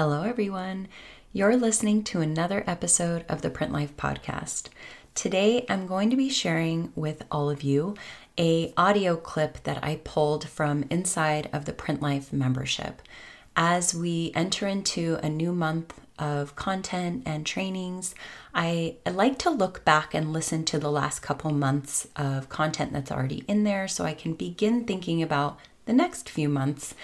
Hello, everyone. You're listening to another episode of the Print Life podcast. Today, I'm going to be sharing with all of you a audio clip that I pulled from inside of the Print Life membership. As we enter into a new month of content and trainings, I, like to look back and listen to the last couple months of content that's already in there so I can begin thinking about the next few months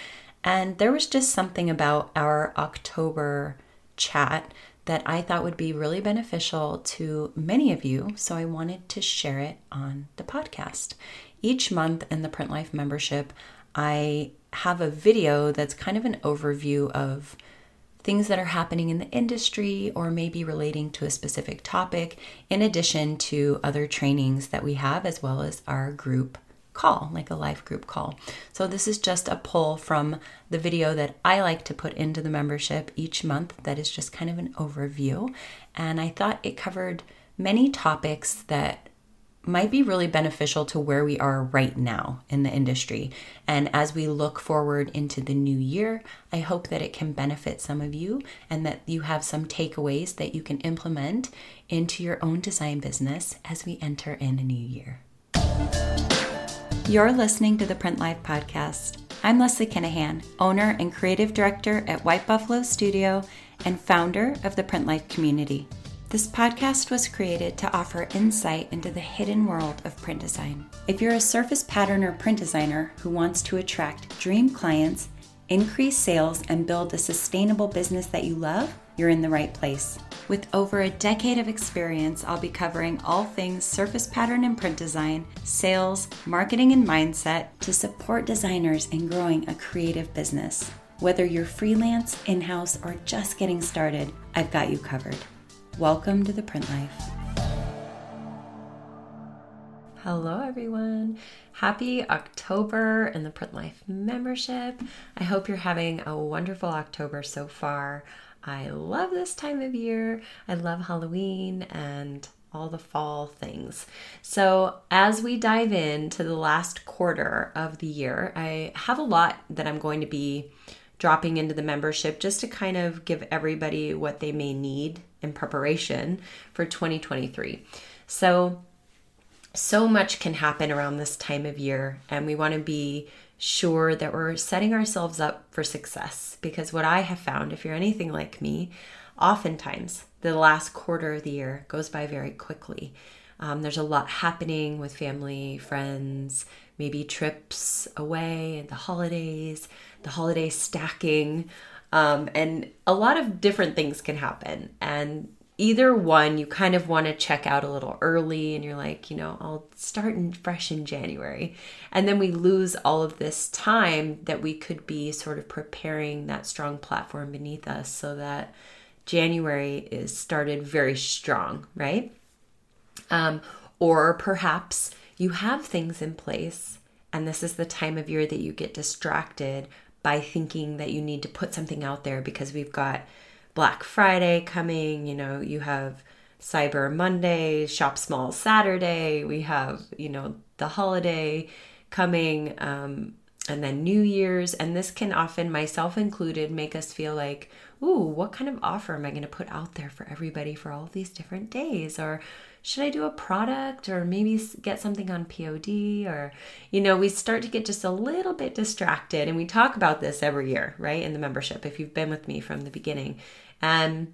and there was just something about our October chat that I thought would be really beneficial to many of you. So I wanted to share it on the podcast. Each month in the Print Life membership, I have a video that's kind of an overview of things that are happening in the industry or maybe relating to a specific topic, in addition to other trainings that we have, as well as our group call, like a live group call. So, this is just a pull from the video that I like to put into the membership each month that is just kind of an overview. And I thought it covered many topics that might be really beneficial to where we are right now in the industry. And as we look forward into the new year, I hope that it can benefit some of you and that you have some takeaways that you can implement into your own design business as we enter in a new year. You're listening to the Print Life podcast. I'm Leslie Kenehan, owner and creative director at White Buffalo Studio and founder of the Print Life community. This podcast was created to offer insight into the hidden world of print design. If you're a surface pattern or print designer who wants to attract dream clients, increase sales, and build a sustainable business that you love, you're in the right place. With over a decade of experience, I'll be covering all things surface pattern and print design, sales, marketing, and mindset to support designers in growing a creative business. Whether you're freelance, in house, or just getting started, I've got you covered. Welcome to the Print Life. Hello, everyone. Happy October in the Print Life membership. I hope you're having a wonderful October so far. I love this time of year. I love Halloween and all the fall things. So, as we dive into the last quarter of the year, I have a lot that I'm going to be dropping into the membership just to kind of give everybody what they may need in preparation for 2023. So, so much can happen around this time of year, and we want to be sure that we're setting ourselves up for success. Because what I have found, if you're anything like me, oftentimes the last quarter of the year goes by very quickly. Um, there's a lot happening with family, friends, maybe trips away, and the holidays, the holiday stacking, um, and a lot of different things can happen. And either one you kind of want to check out a little early and you're like you know i'll start in fresh in january. And then we lose all of this time that we could be sort of preparing that strong platform beneath us so that january is started very strong right? Um, or perhaps you have things in place and this is the time of year that you get distracted by thinking that you need to put something out there because we've got Black Friday coming, you know, you have Cyber Monday, Shop Small Saturday, we have, you know, the holiday coming, um, and then New Year's. And this can often, myself included, make us feel like, ooh, what kind of offer am I going to put out there for everybody for all these different days? Or should I do a product or maybe get something on POD? Or, you know, we start to get just a little bit distracted. And we talk about this every year, right, in the membership, if you've been with me from the beginning. And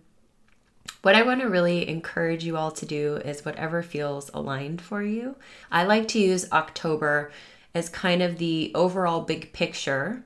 what I want to really encourage you all to do is whatever feels aligned for you. I like to use October as kind of the overall big picture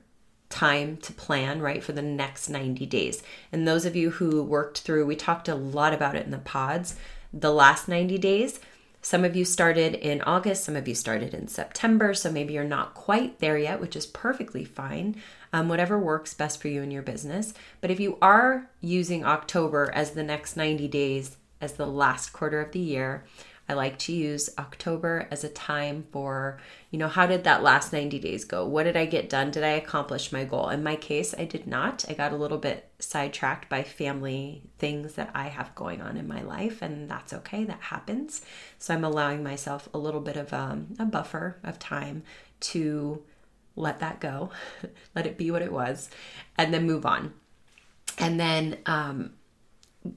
time to plan, right, for the next 90 days. And those of you who worked through, we talked a lot about it in the pods the last 90 days. Some of you started in August, some of you started in September, so maybe you're not quite there yet, which is perfectly fine. Um, whatever works best for you and your business. But if you are using October as the next 90 days, as the last quarter of the year, I like to use October as a time for, you know, how did that last 90 days go? What did I get done? Did I accomplish my goal? In my case, I did not. I got a little bit sidetracked by family things that I have going on in my life, and that's okay. That happens. So I'm allowing myself a little bit of um, a buffer of time to let that go, let it be what it was, and then move on. and then um,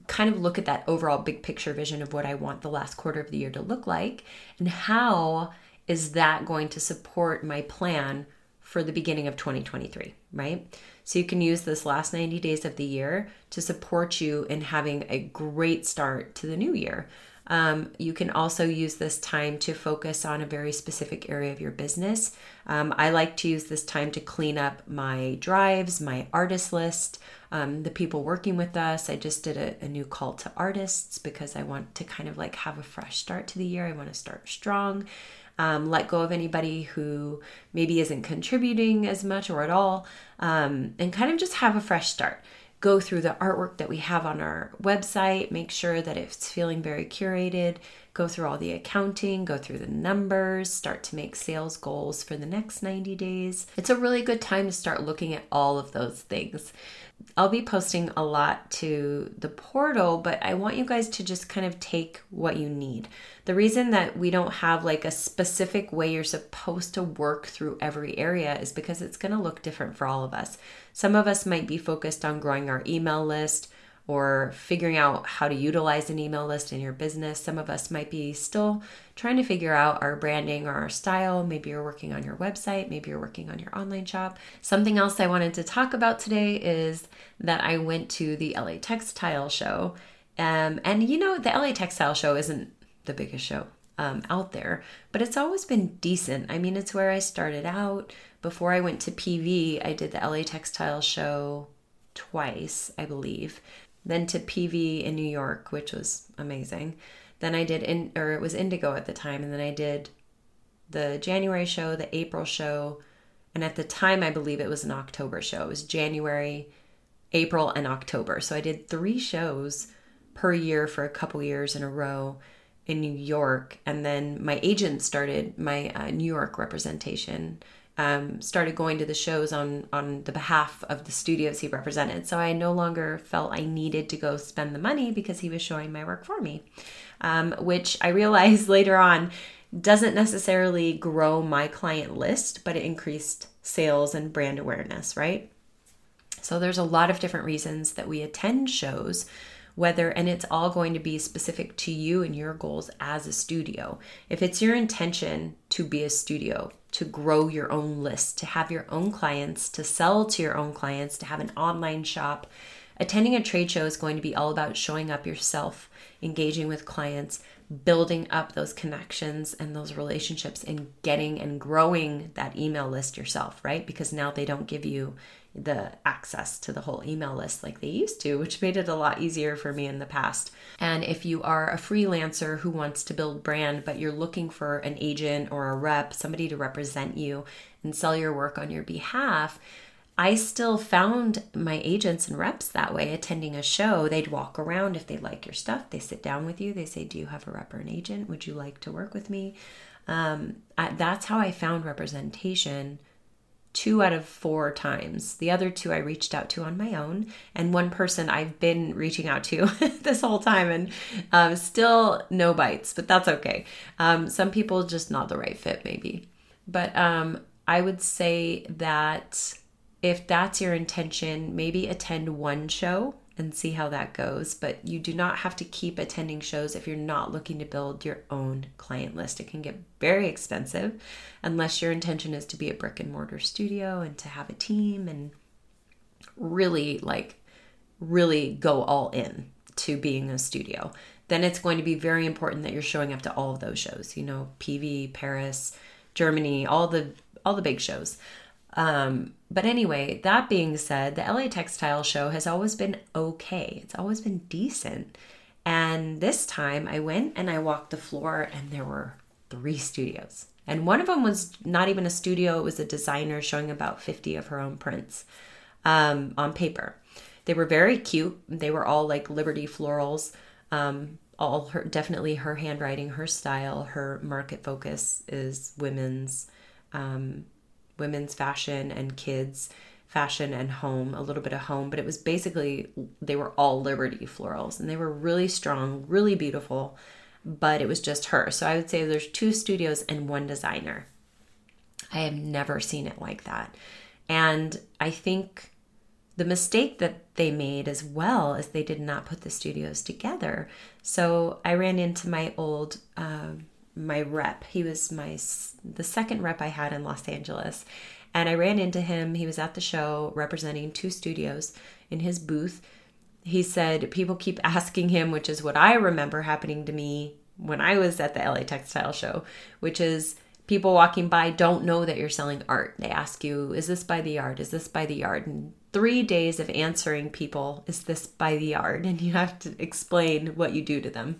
kind of look at that overall big picture vision of what I want the last quarter of the year to look like and how is that going to support my plan for the beginning of 2023, right? So you can use this last 90 days of the year to support you in having a great start to the new year. Um, you can also use this time to focus on a very specific area of your business. Um, I like to use this time to clean up my drives, my artist list, um, the people working with us. I just did a, a new call to artists because I want to kind of like have a fresh start to the year. I want to start strong. Um, let go of anybody who maybe isn't contributing as much or at all, um, and kind of just have a fresh start go through the artwork that we have on our website, make sure that it's feeling very curated, go through all the accounting, go through the numbers, start to make sales goals for the next 90 days. It's a really good time to start looking at all of those things. I'll be posting a lot to the portal, but I want you guys to just kind of take what you need. The reason that we don't have like a specific way you're supposed to work through every area is because it's going to look different for all of us. Some of us might be focused on growing our email list or figuring out how to utilize an email list in your business. Some of us might be still trying to figure out our branding or our style. Maybe you're working on your website, maybe you're working on your online shop. Something else I wanted to talk about today is that I went to the LA Textile Show. Um, and you know, the LA Textile Show isn't the biggest show um, out there, but it's always been decent. I mean, it's where I started out. Before I went to PV, I did the LA Textile Show twice, I believe. Then to PV in New York, which was amazing. Then I did in or it was Indigo at the time, and then I did the January show, the April show, and at the time I believe it was an October show. It was January, April, and October. So I did three shows per year for a couple years in a row in New York, and then my agent started my uh, New York representation. Um, started going to the shows on on the behalf of the studios he represented. So I no longer felt I needed to go spend the money because he was showing my work for me, um, which I realized later on doesn't necessarily grow my client list, but it increased sales and brand awareness, right? So there's a lot of different reasons that we attend shows whether, and it's all going to be specific to you and your goals as a studio. If it's your intention to be a studio, to grow your own list, to have your own clients, to sell to your own clients, to have an online shop, attending a trade show is going to be all about showing up yourself, engaging with clients, building up those connections and those relationships and getting and growing that email list yourself, right? Because now they don't give you the access to the whole email list like they used to, which made it a lot easier for me in the past. And if you are a freelancer who wants to build brand, but you're looking for an agent or a rep, somebody to represent you and sell your work on your behalf, I still found my agents and reps that way attending a show. They'd walk around if they like your stuff. They sit down with you. They say, Do you have a rep or an agent? Would you like to work with me? Um, I, that's how I found representation two out of four times. The other two I reached out to on my own, and one person I've been reaching out to this whole time, and um, still no bites, but that's okay. Um, some people just not the right fit, maybe. But um, I would say that if that's your intention, maybe attend one show and see how that goes. But you do not have to keep attending shows if you're not looking to build your own client list. It can get very expensive unless your intention is to be a brick and mortar studio and to have a team and really like really go all in to being a studio. Then it's going to be very important that you're showing up to all of those shows, you know, PV, Paris, Germany, all the all the big shows. Um, but anyway, that being said, the LA Textile Show has always been okay. It's always been decent. And this time I went and I walked the floor, and there were three studios. And one of them was not even a studio, it was a designer showing about 50 of her own prints um, on paper. They were very cute. They were all like Liberty florals. Um, all her definitely her handwriting, her style, her market focus is women's um, women's fashion and kids fashion and home, a little bit of home, but it was basically they were all Liberty florals and they were really strong, really beautiful, but it was just her. So I would say there's two studios and one designer. I have never seen it like that. And I think the mistake that they made as well is they did not put the studios together. So I ran into my old uh, my rep. He was my the second rep I had in Los Angeles, and I ran into him. He was at the show representing two studios in his booth. He said people keep asking him, which is what I remember happening to me when I was at the LA Textile Show, which is people walking by don't know that you're selling art. They ask you, is this by the yard? Is this by the yard? And three days of answering people, is this by the yard? And you have to explain what you do to them.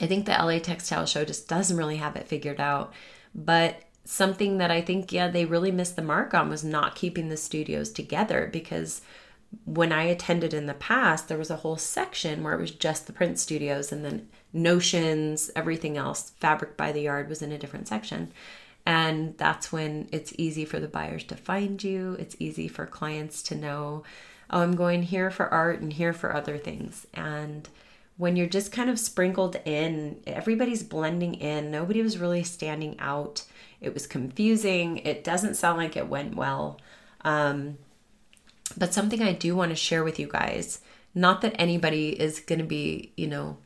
I think the LA Textile Show just doesn't really have it figured out. But something that I think, yeah, they really missed the mark on was not keeping the studios together because when I attended in the past, there was a whole section where it was just the print studios and then notions, everything else, fabric by the yard was in a different section. And that's when it's easy for the buyers to find you. It's easy for clients to know, oh, I'm going here for art and here for other things. And when you're just kind of sprinkled in, everybody's blending in, nobody was really standing out. It was confusing. It doesn't sound like it went well. Um, but something I do want to share with you guys not that anybody is going to be, you know,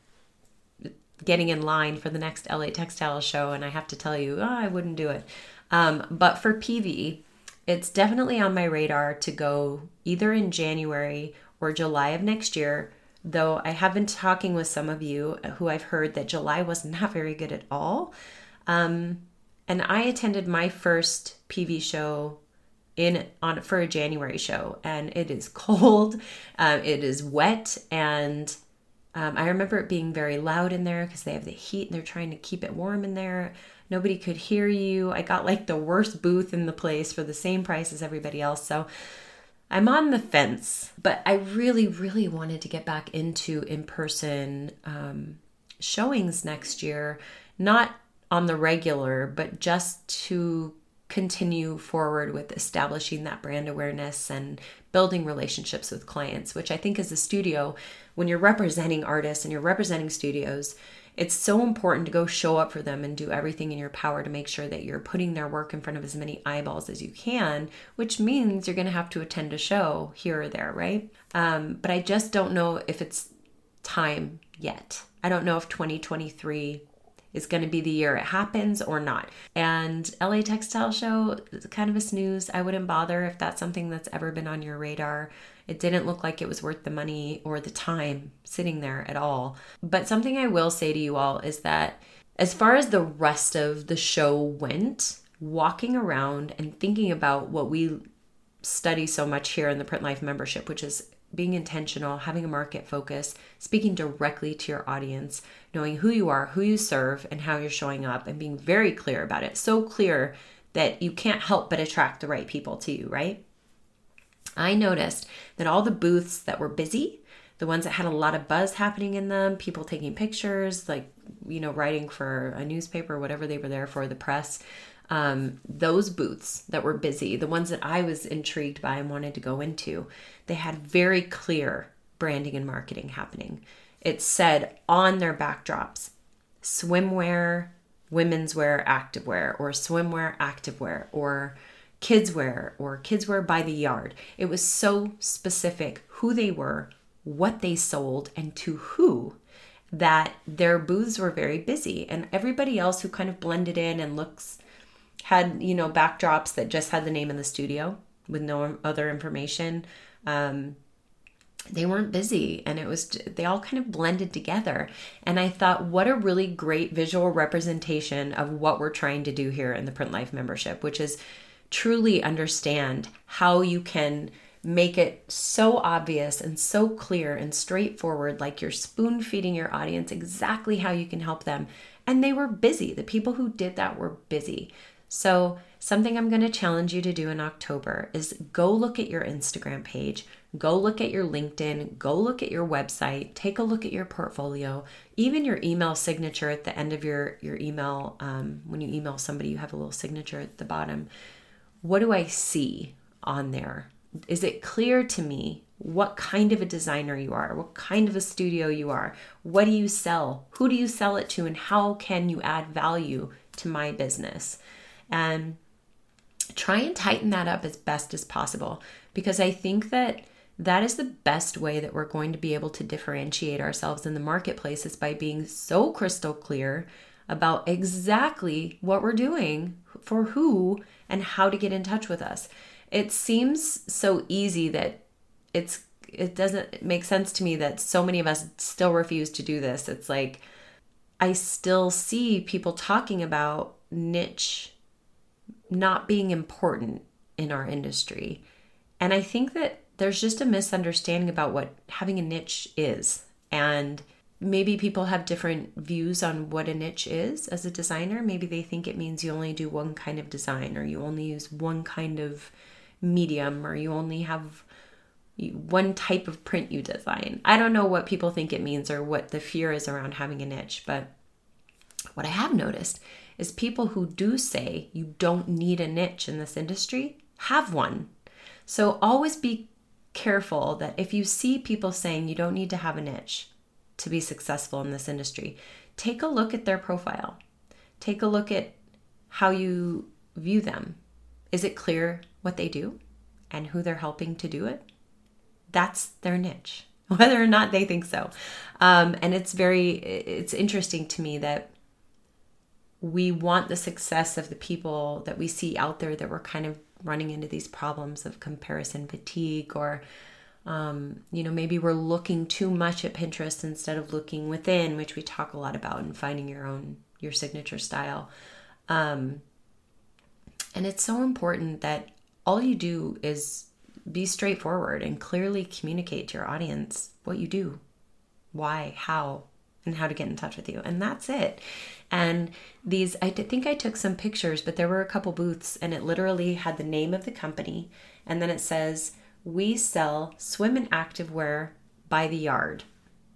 getting in line for the next LA Textile Show, and I have to tell you, oh, I wouldn't do it. Um, but for PV, it's definitely on my radar to go either in January or July of next year. Though I have been talking with some of you who I've heard that July was not very good at all. Um, and I attended my first PV show in on for a January show, and it is cold, um, it is wet, and um, I remember it being very loud in there because they have the heat and they're trying to keep it warm in there. Nobody could hear you. I got like the worst booth in the place for the same price as everybody else. So I'm on the fence, but I really, really wanted to get back into in person um, showings next year, not on the regular, but just to continue forward with establishing that brand awareness and building relationships with clients, which I think as a studio, when you're representing artists and you're representing studios, it's so important to go show up for them and do everything in your power to make sure that you're putting their work in front of as many eyeballs as you can, which means you're going to have to attend a show here or there, right? Um, but I just don't know if it's time yet. I don't know if 2023 is going to be the year it happens or not. And LA Textile Show is kind of a snooze. I wouldn't bother if that's something that's ever been on your radar. It didn't look like it was worth the money or the time sitting there at all. But something I will say to you all is that as far as the rest of the show went, walking around and thinking about what we study so much here in the Print Life membership, which is being intentional, having a market focus, speaking directly to your audience, knowing who you are, who you serve, and how you're showing up, and being very clear about it. So clear that you can't help but attract the right people to you, right? I noticed that all the booths that were busy, the ones that had a lot of buzz happening in them, people taking pictures, like, you know, writing for a newspaper, whatever they were there for, the press, um, those booths that were busy, the ones that I was intrigued by and wanted to go into, they had very clear branding and marketing happening. It said on their backdrops swimwear, women's wear, activewear, or swimwear, activewear, or kids wear, or kids wear by the yard. It was so specific who they were, what they sold, and to who that their booths were very busy. And everybody else who kind of blended in and looks had, you know, backdrops that just had the name in the studio with no other information. Um, they weren't busy and it was they all kind of blended together. And i thought what a really great visual representation of what we're trying to do here in the print life membership which is truly understand how you can make it so obvious and so clear and straightforward like you're spoon feeding your audience exactly how you can help them. And they were busy. The people who did that were busy so, something I'm going to challenge you to do in October is go look at your Instagram page, go look at your LinkedIn, go look at your website, take a look at your portfolio, even your email signature at the end of your, your email. Um, when you email somebody, you have a little signature at the bottom. What do I see on there? Is it clear to me what kind of a designer you are, what kind of a studio you are? What do you sell? Who do you sell it to? And how can you add value to my business? And try and tighten that up as best as possible because I think that that is the best way that we're going to be able to differentiate ourselves in the marketplace is by being so crystal clear about exactly what we're doing for who and how to get in touch with us. It seems so easy that it's it doesn't make sense to me that so many of us still refuse to do this. It's like I still see people talking about niche not being important in our industry. And I think that there's just a misunderstanding about what having a niche is. And maybe people have different views on what a niche is as a designer. Maybe they think it means you only do one kind of design or you only use one kind of medium or you only have one type of print you design. I don't know what people think it means or what the fear is around having a niche, but what I have noticed is people who do say you don't need a niche in this industry have one. So always be careful that if you see people saying you don't need to have a niche to be successful in this industry, take a look at their profile. Take a look at how you view them. Is it clear what they do and who they're helping to do it? That's their niche, whether or not they think so. Um, and it's very, it's interesting to me that we want the success of the people that we see out there that we're kind of running into these problems of comparison fatigue or um, you know maybe we're looking too much at pinterest instead of looking within which we talk a lot about and finding your own your signature style. Um, and it's so important that all you do is be straightforward and clearly communicate to your audience what you do why how and how to get in touch with you and that's it and these, I think I took some pictures, but there were a couple booths and it literally had the name of the company. And then it says, We sell swim and activewear by the yard.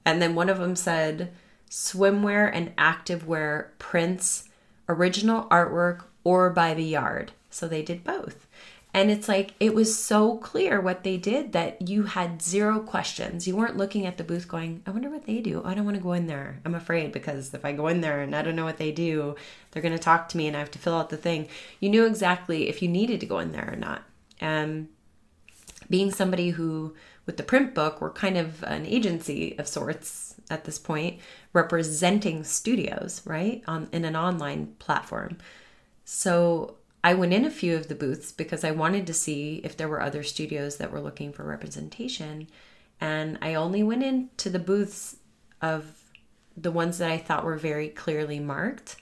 And then one of them said, Swimwear and activewear prints, original artwork, or by the yard. So they did both. And it's like, it was so clear what they did that you had zero questions. You weren't looking at the booth going, I wonder what they do. I don't want to go in there. I'm afraid because if I go in there and I don't know what they do, they're going to talk to me and I have to fill out the thing. You knew exactly if you needed to go in there or not. And being somebody who, with the print book, we're kind of an agency of sorts at this point, representing studios, right? On in an online platform. So I went in a few of the booths because I wanted to see if there were other studios that were looking for representation. And I only went into the booths of the ones that I thought were very clearly marked.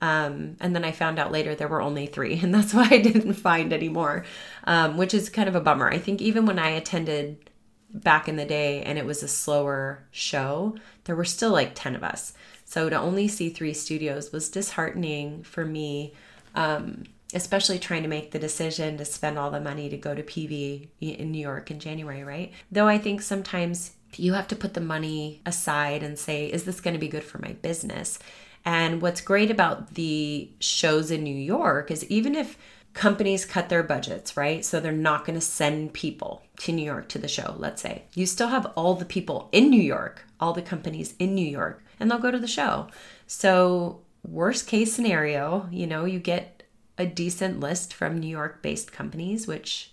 Um, and then I found out later there were only three, and that's why I didn't find any more, um, which is kind of a bummer. I think even when I attended back in the day and it was a slower show, there were still like 10 of us. So to only see three studios was disheartening for me. Um, especially trying to make the decision to spend all the money to go to PV in New York in January, right? Though I think sometimes you have to put the money aside and say, is this going to be good for my business? And what's great about the shows in New York is even if companies cut their budgets, right? So they're not going to send people to New York to the show, let's say. You still have all the people in New York, all the companies in New York, and they'll go to the show. So, worst case scenario, you know, you get a decent list from New York based companies, which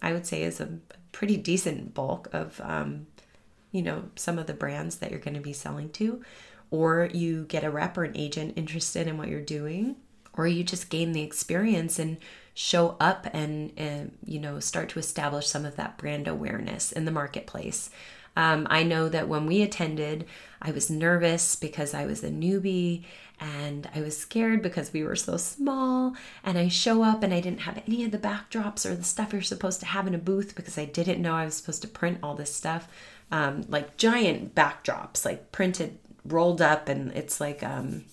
I would say is a pretty decent bulk of, um, you know, some of the brands that you're going to be selling to. Or you get a rep or an agent interested in what you're doing, or you just gain the experience and show up and, and you know, start to establish some of that brand awareness in the marketplace. Um, I know that when we attended, I was nervous because I was a newbie and I was scared because we were so small. And I show up and I didn't have any of the backdrops or the stuff you're supposed to have in a booth because I didn't know I was supposed to print all this stuff. Um, like giant backdrops, like printed, rolled up, and it's like, um,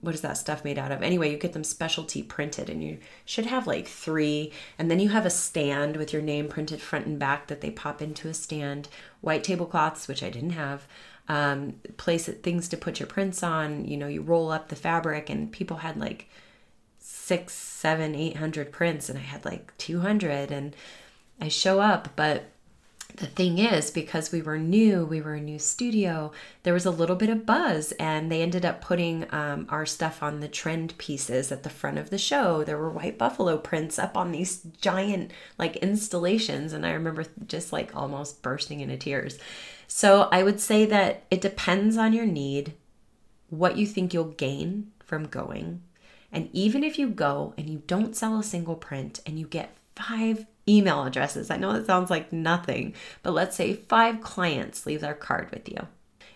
what is that stuff made out of? Anyway, you get them specialty printed, and you should have like three. And then you have a stand with your name printed front and back that they pop into a stand. White tablecloths, which I didn't have um, place things to put your prints on. You know, you roll up the fabric, and people had like six, seven, eight hundred prints, and I had like two hundred, and I show up, but the thing is, because we were new, we were a new studio, there was a little bit of buzz, and they ended up putting um, our stuff on the trend pieces at the front of the show. There were white buffalo prints up on these giant like installations, and I remember just like almost bursting into tears. So I would say that it depends on your need, what you think you'll gain from going. And even if you go and you don't sell a single print and you get five email addresses. I know that sounds like nothing, but let's say five clients leave their card with you.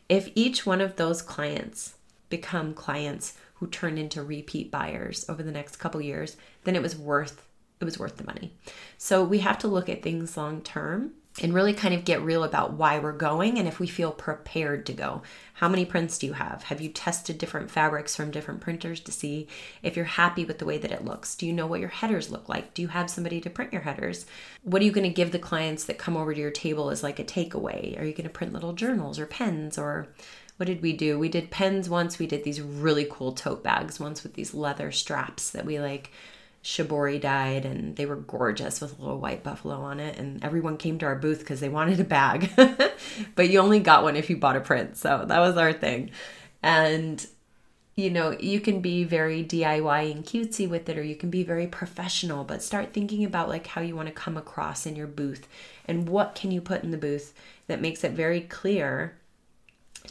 If each one of those clients become clients who turn into repeat buyers over the next couple years, then it was worth it was worth the money. So we have to look at things long term and really kind of get real about why we're going and if we feel prepared to go. How many prints do you have? Have you tested different fabrics from different printers to see if you're happy with the way that it looks? Do you know what your headers look like? Do you have somebody to print your headers? What are you going to give the clients that come over to your table as like a takeaway? Are you going to print little journals or pens or what did we do? We did pens once. We did these really cool tote bags once with these leather straps that we like shibori dyed and they were gorgeous with a little white buffalo on it and everyone came to our booth because they wanted a bag. But you only got one if you bought a print so that was our thing. And you know you can be very diy and cutesy with it or you can be very professional but start thinking about like how you want to come across in your booth and what can you put in the booth that makes it very clear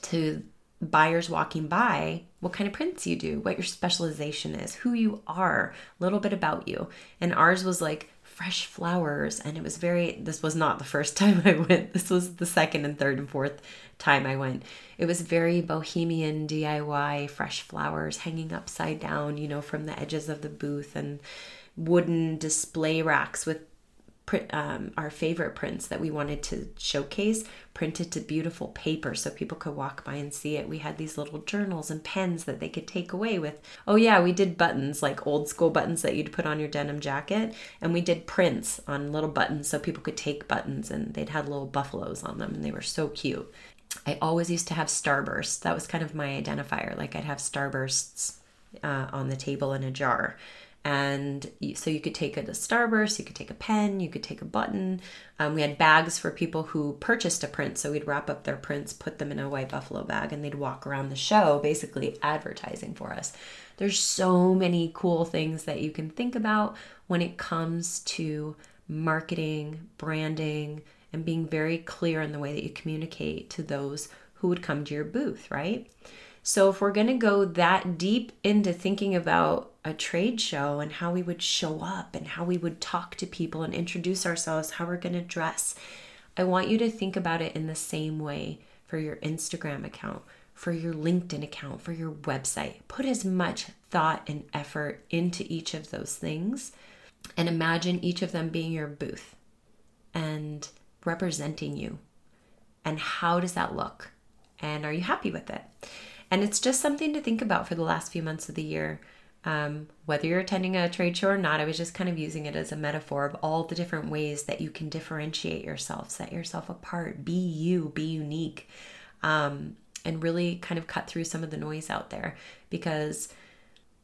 to buyers walking by what kind of prints you do, what your specialization is, who you are, a little bit about you. And ours was like fresh flowers. And it was very, this was not the first time I went. This was the second and third and fourth time I went. It was very bohemian DIY, fresh flowers hanging upside down, you know, from the edges of the booth and wooden display racks with um, our favorite prints that we wanted to showcase printed to beautiful paper so people could walk by and see it. We had these little journals and pens that they could take away with. Oh, yeah, we did buttons, like old school buttons that you'd put on your denim jacket. And we did prints on little buttons so people could take buttons and they'd had little buffaloes on them and they were so cute. I always used to have starbursts. That was kind of my identifier. Like I'd have starbursts uh, on the table in a jar and so you could take a, starburst you could take a pen you could take a button. Um, we had bags for people who purchased a print so we'd wrap up their prints put them in a white buffalo bag and they'd walk around the show basically advertising for us. There's so many cool things that you can think about when it comes to marketing branding and being very clear in the way that you communicate to those who would come to your booth right? So if we're going to go that deep into thinking about a trade show and how we would show up and how we would talk to people and introduce ourselves, how we're going to dress. I want you to think about it in the same way for your Instagram account, for your LinkedIn account, for your website. Put as much thought and effort into each of those things and imagine each of them being your booth and representing you. And how does that look? And are you happy with it? And it's just something to think about for the last few months of the year. Um, whether you're attending a trade show or not, I was just kind of using it as a metaphor of all the different ways that you can differentiate yourself, set yourself apart, be you, be unique, um, and really kind of cut through some of the noise out there because,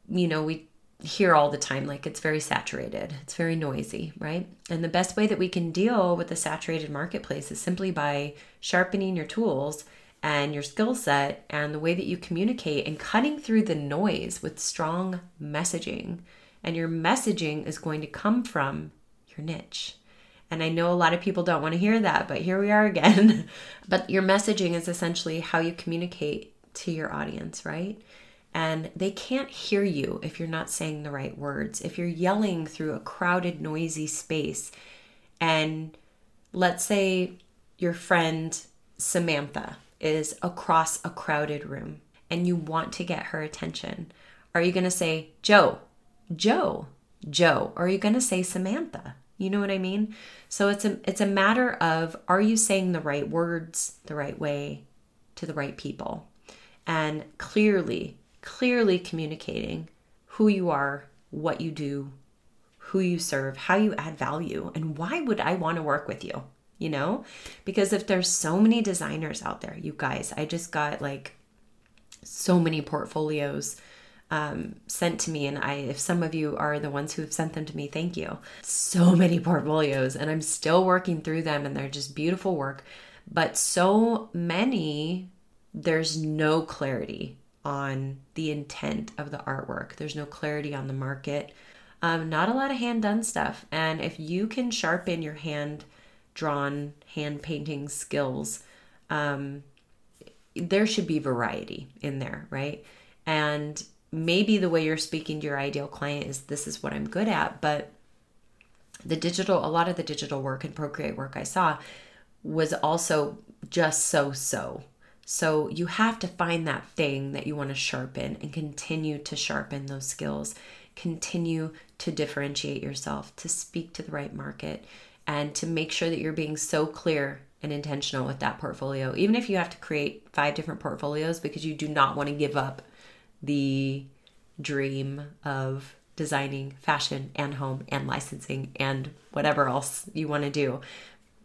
you know, we hear all the time like it's very saturated, it's very noisy, right? And the best way that we can deal with the saturated marketplace is simply by sharpening your tools and your skill set and the way that you communicate and cutting through the noise with strong messaging. And your messaging is going to come from your niche. And I know a lot of people don't want to hear that, but here we are again. but your messaging is essentially how you communicate to your audience, right? And they can't hear you if you're not saying the right words. If you're yelling through a crowded, noisy space, and let's say your friend Samantha is across a crowded room and you want to get her attention, are you going to say, Joe, Joe, Joe? Or are you going to say Samantha? You know what I mean? So it's a it's a matter of are you saying the right words the right way to the right people? And clearly, clearly communicating who you are, what you do, who you serve, how you add value, and why would I want to work with you? You know? Because if there's so many designers out there, you guys, I just got like so many portfolios um, sent to me and i if some of you are the ones who have sent them to me thank you. So many portfolios and i'm still working through them and they're just beautiful work. But so many there's no clarity on the intent of the artwork. There's no clarity on the market. Um, not a lot of hand done stuff and if you can sharpen your hand drawn hand painting skills um, there should be variety in there right and maybe the way you're speaking to your ideal client is this is what I'm good at, but the digital, a lot of the digital work and Procreate work I saw was also just so so. So you have to find that thing that you want to sharpen and continue to sharpen those skills, continue to differentiate yourself, to speak to the right market, and to make sure that you're being so clear and intentional with that portfolio. Even if you have to create five different portfolios because you do not want to give up the dream of designing fashion and home and licensing and whatever else you want to do.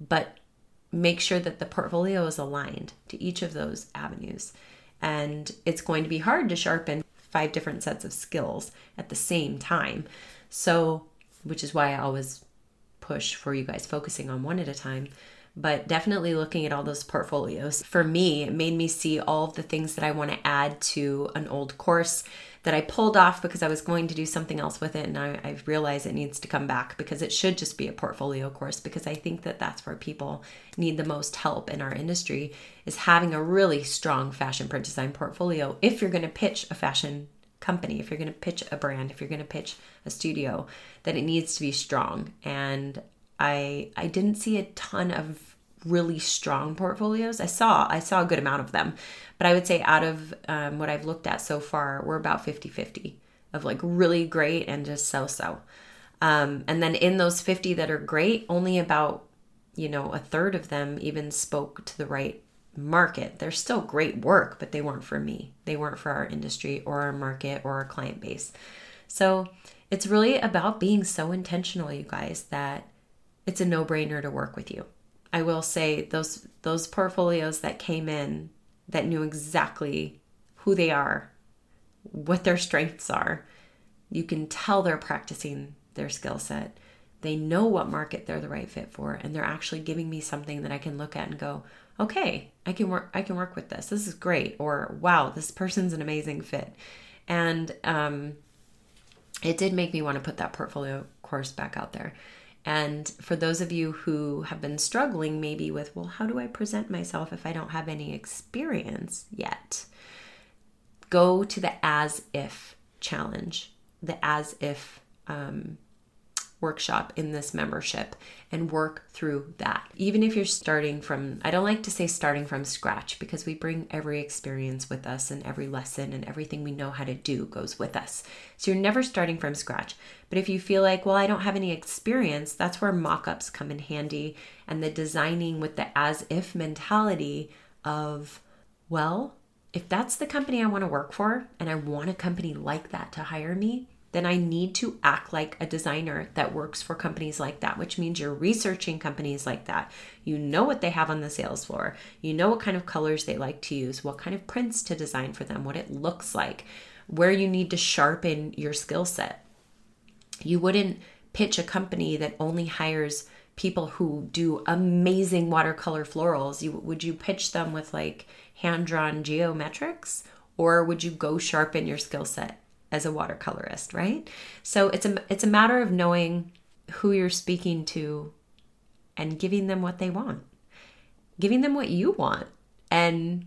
But make sure that the portfolio is aligned to each of those avenues. And it's going to be hard to sharpen five different sets of skills at the same time. So, which is why I always push for you guys focusing on one at a time but definitely looking at all those portfolios. For me, it made me see all of the things that I want to add to an old course that I pulled off because I was going to do something else with it. And I, I realized it needs to come back because it should just be a portfolio course because I think that that's where people need the most help in our industry is having a really strong fashion print design portfolio if you're going to pitch a fashion company, if you're going to pitch a brand, if you're going to pitch a studio, that it needs to be strong. And I I didn't see a ton of really strong portfolios. I saw I saw a good amount of them, but I would say out of um, what I've looked at so far, we're about 50-50 of like really great and just so-so. Um, and then in those 50 that are great, only about you know a third of them even spoke to the right market. They're still great work, but they weren't for me. They weren't for our industry or our market or our client base. So it's really about being so intentional, you guys, that it's a no brainer to work with you. I will say those those portfolios that came in that knew exactly who they are, what their strengths are. You can tell they're practicing their skill set. They know what market they're the right fit for and they're actually giving me something that I can look at and go, "Okay, I can work I can work with this. This is great." Or, "Wow, this person's an amazing fit." And um it did make me want to put that portfolio course back out there. And for those of you who have been struggling maybe with, well, how do I present myself if I don't have any experience yet? Go to the as if challenge, the as if um, workshop in this membership and work through that. Even if you're starting from, I don't like to say starting from scratch because we bring every experience with us and every lesson and everything we know how to do goes with us. So you're never starting from scratch. But if you feel like, well, I don't have any experience, that's where mock ups come in handy and the designing with the as if mentality of, well, if that's the company I want to work for and I want a company like that to hire me, then I need to act like a designer that works for companies like that, which means you're researching companies like that. You know what they have on the sales floor, you know what kind of colors they like to use, what kind of prints to design for them, what it looks like, where you need to sharpen your skill set. You wouldn't pitch a company that only hires people who do amazing watercolor florals. You would you pitch them with like hand-drawn geometrics or would you go sharpen your skill set as a watercolorist, right? So it's a it's a matter of knowing who you're speaking to and giving them what they want. Giving them what you want. And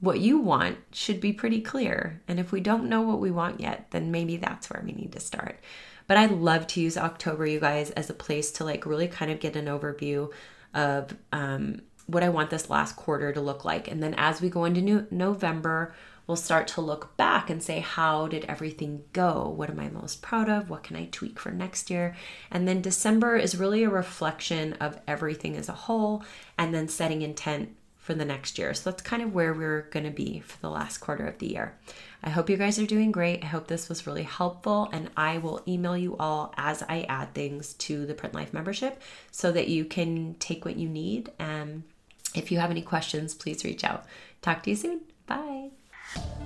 what you want should be pretty clear. And if we don't know what we want yet, then maybe that's where we need to start. But I love to use October, you guys, as a place to like really kind of get an overview of um, what I want this last quarter to look like. And then as we go into new- November, we'll start to look back and say, how did everything go? What am I most proud of? What can I tweak for next year? And then December is really a reflection of everything as a whole and then setting intent for the next year. So that's kind of where we're going to be for the last quarter of the year. I hope you guys are doing great. I hope this was really helpful, and I will email you all as I add things to the Print Life membership so that you can take what you need. And if you have any questions, please reach out. Talk to you soon. Bye.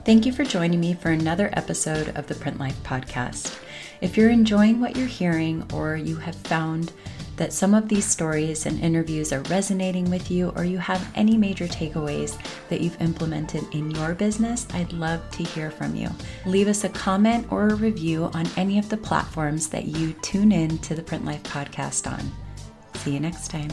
Thank you. For joining me for another episode of the Print Life Podcast. If you're enjoying what you're hearing, or you have found that some of these stories and interviews are resonating with you, or you have any major takeaways that you've implemented in your business, I'd love to hear from you. Leave us a comment or a review on any of the platforms that you tune in to the Print Life podcast on. See you next time.